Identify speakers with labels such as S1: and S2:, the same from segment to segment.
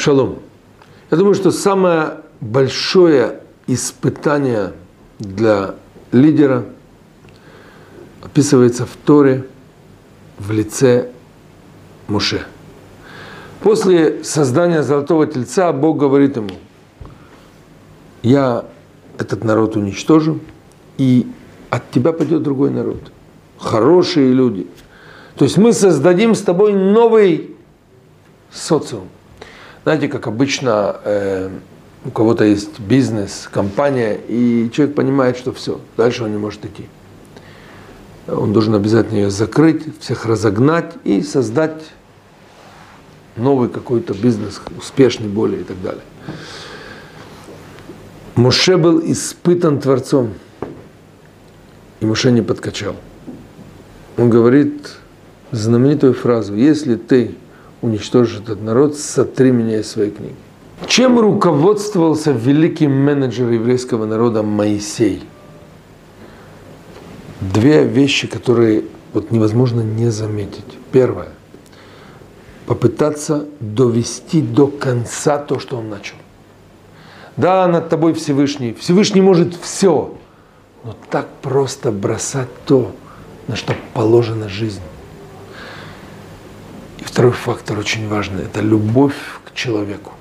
S1: Шалом. Я думаю, что самое большое испытание для лидера описывается в Торе в лице Муше. После создания Золотого Тельца Бог говорит ему, я этот народ уничтожу, и от тебя пойдет другой народ. Хорошие люди. То есть мы создадим с тобой новый социум. Знаете, как обычно э, у кого-то есть бизнес, компания, и человек понимает, что все, дальше он не может идти. Он должен обязательно ее закрыть, всех разогнать и создать новый какой-то бизнес, успешный более и так далее. Муше был испытан Творцом, и Муше не подкачал. Он говорит знаменитую фразу, если ты уничтожить этот народ, сотри меня из своей книги. Чем руководствовался великий менеджер еврейского народа Моисей? Две вещи, которые вот невозможно не заметить. Первое. Попытаться довести до конца то, что он начал. Да, над тобой Всевышний. Всевышний может все. Но так просто бросать то, на что положена жизнь. Второй фактор очень важный – это любовь к человеку.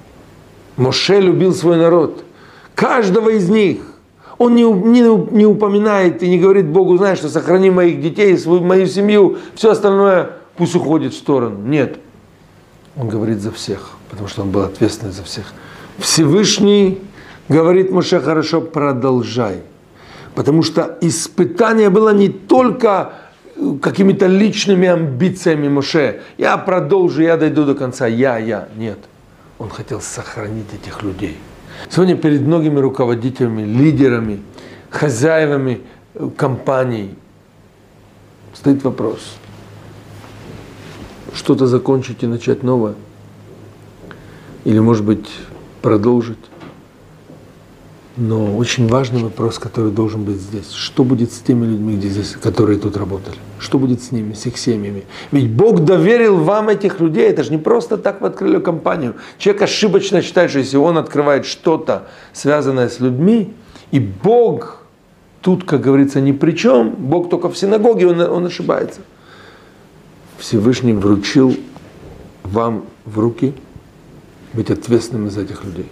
S1: Моше любил свой народ, каждого из них. Он не, не, не упоминает и не говорит Богу, знаешь, что сохрани моих детей, свою, мою семью, все остальное пусть уходит в сторону. Нет. Он говорит за всех, потому что он был ответственный за всех. Всевышний говорит Моше, хорошо, продолжай. Потому что испытание было не только какими-то личными амбициями Моше. Я продолжу, я дойду до конца. Я, я. Нет. Он хотел сохранить этих людей. Сегодня перед многими руководителями, лидерами, хозяевами компаний стоит вопрос. Что-то закончить и начать новое? Или, может быть, продолжить? Но очень важный вопрос, который должен быть здесь. Что будет с теми людьми, где здесь, которые тут работали? Что будет с ними, с их семьями? Ведь Бог доверил вам этих людей. Это же не просто так вы открыли компанию. Человек ошибочно считает, что если он открывает что-то, связанное с людьми, и Бог тут, как говорится, ни при чем, Бог только в синагоге, он, он ошибается. Всевышний вручил вам в руки быть ответственным за этих людей.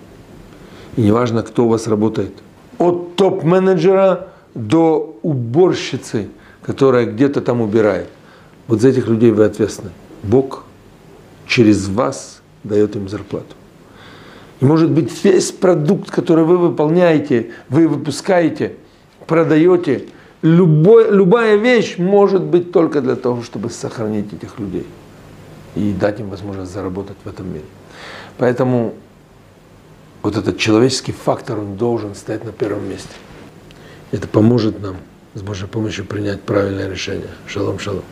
S1: И неважно, кто у вас работает. От топ-менеджера до уборщицы, которая где-то там убирает. Вот за этих людей вы ответственны. Бог через вас дает им зарплату. И может быть весь продукт, который вы выполняете, вы выпускаете, продаете, любой, любая вещь может быть только для того, чтобы сохранить этих людей и дать им возможность заработать в этом мире. Поэтому вот этот человеческий фактор, он должен стоять на первом месте. Это поможет нам с Божьей помощью принять правильное решение. Шалом, шалом.